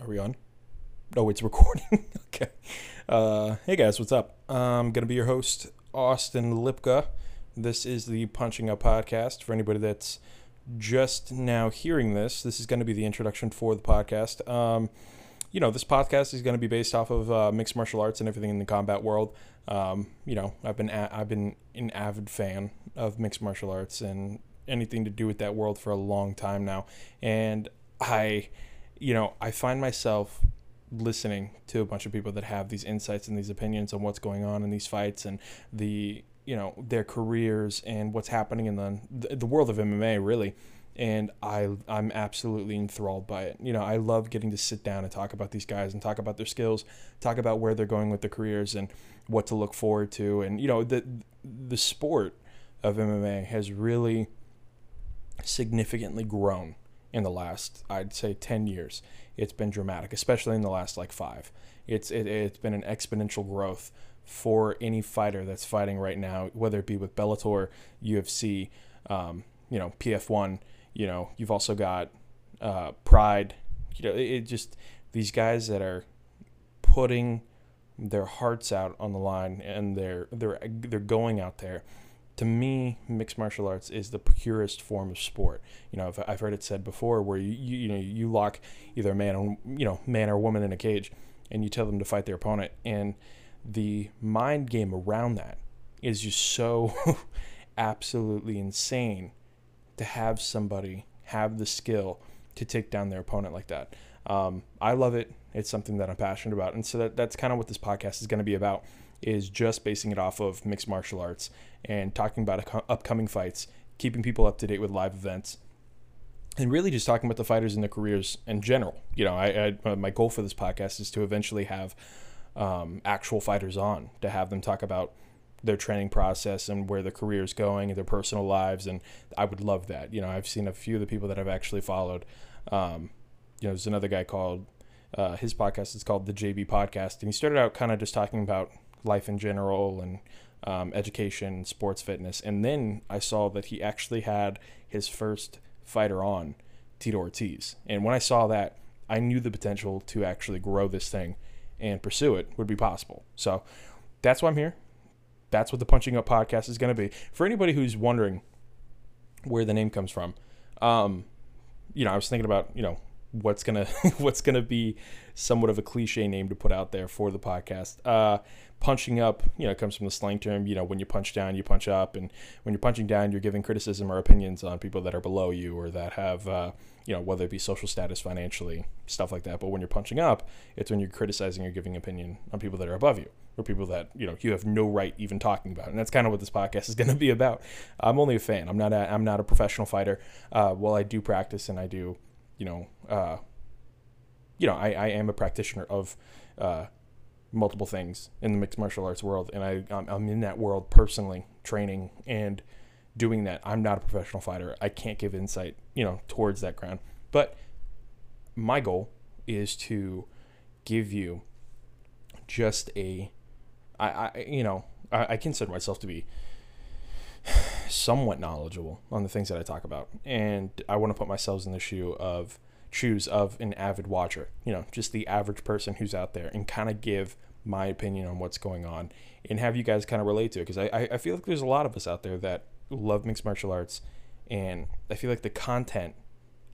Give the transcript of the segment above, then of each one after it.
Are we on? Oh, it's recording. okay. Uh, hey guys, what's up? I'm gonna be your host, Austin Lipka. This is the Punching Up podcast. For anybody that's just now hearing this, this is going to be the introduction for the podcast. Um, you know, this podcast is going to be based off of uh, mixed martial arts and everything in the combat world. Um, you know, I've been a- I've been an avid fan of mixed martial arts and anything to do with that world for a long time now, and I, you know, I find myself listening to a bunch of people that have these insights and these opinions on what's going on in these fights and the you know their careers and what's happening in the the world of MMA really and I I'm absolutely enthralled by it. You know, I love getting to sit down and talk about these guys and talk about their skills, talk about where they're going with their careers and what to look forward to and you know the the sport of MMA has really significantly grown in the last I'd say 10 years. It's been dramatic, especially in the last like 5. It's it, it's been an exponential growth for any fighter that's fighting right now, whether it be with Bellator, UFC, um, you know, PF1, you know, you've also got uh, Pride, you know, it, it just these guys that are putting their hearts out on the line and they're they're they're going out there to me, mixed martial arts is the purest form of sport. You know, I've, I've heard it said before, where you, you you know you lock either a man and you know man or woman in a cage, and you tell them to fight their opponent, and the mind game around that is just so absolutely insane to have somebody have the skill to take down their opponent like that. Um, I love it. It's something that I'm passionate about, and so that, that's kind of what this podcast is going to be about is just basing it off of mixed martial arts and talking about upcoming fights, keeping people up to date with live events, and really just talking about the fighters and their careers in general. You know, I, I my goal for this podcast is to eventually have um, actual fighters on to have them talk about their training process and where their career is going and their personal lives. And I would love that. You know, I've seen a few of the people that I've actually followed. Um, you know, there's another guy called uh, his podcast is called the JB Podcast, and he started out kind of just talking about life in general and um, education, sports fitness. And then I saw that he actually had his first fighter on, Tito Ortiz. And when I saw that, I knew the potential to actually grow this thing and pursue it would be possible. So that's why I'm here. That's what the Punching Up podcast is going to be. For anybody who's wondering where the name comes from, um, you know, I was thinking about, you know, what's gonna what's gonna be somewhat of a cliche name to put out there for the podcast. Uh, punching up, you know, comes from the slang term. You know, when you punch down, you punch up, and when you're punching down, you're giving criticism or opinions on people that are below you or that have, uh, you know, whether it be social status, financially, stuff like that. But when you're punching up, it's when you're criticizing or giving opinion on people that are above you or people that you know you have no right even talking about. And that's kind of what this podcast is going to be about. I'm only a fan. I'm not. A, I'm not a professional fighter. Uh, while I do practice and I do you know, uh, you know, I, I am a practitioner of uh, multiple things in the mixed martial arts world, and I I'm, in that world personally, training and doing that. I'm not a professional fighter. I can't give insight, you know, towards that ground. But my goal is to give you just a, I, I you know, I, I consider myself to be somewhat knowledgeable on the things that I talk about, and I want to put myself in the shoe of shoes of an avid watcher. You know, just the average person who's out there, and kind of give my opinion on what's going on, and have you guys kind of relate to it because I I feel like there's a lot of us out there that love mixed martial arts, and I feel like the content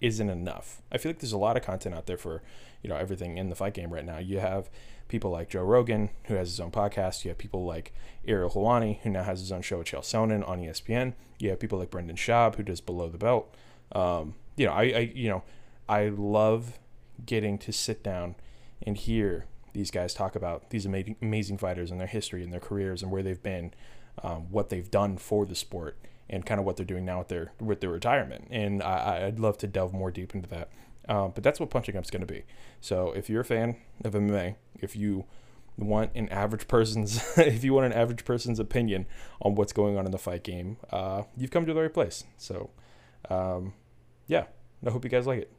isn't enough. I feel like there's a lot of content out there for, you know, everything in the fight game right now. You have people like Joe Rogan, who has his own podcast. You have people like Ariel Helwani, who now has his own show with Chael Sonnen on ESPN. You have people like Brendan Schaub, who does Below the Belt. Um, you know, I, I, you know, I love getting to sit down and hear these guys talk about these amazing, amazing fighters and their history and their careers and where they've been, um, what they've done for the sport, and kind of what they're doing now with their with their retirement. And I, I'd love to delve more deep into that. Um, but that's what Punching Up's going to be. So if you're a fan of MMA, if you want an average person's, if you want an average person's opinion on what's going on in the fight game, uh, you've come to the right place. So, um, yeah, I hope you guys like it.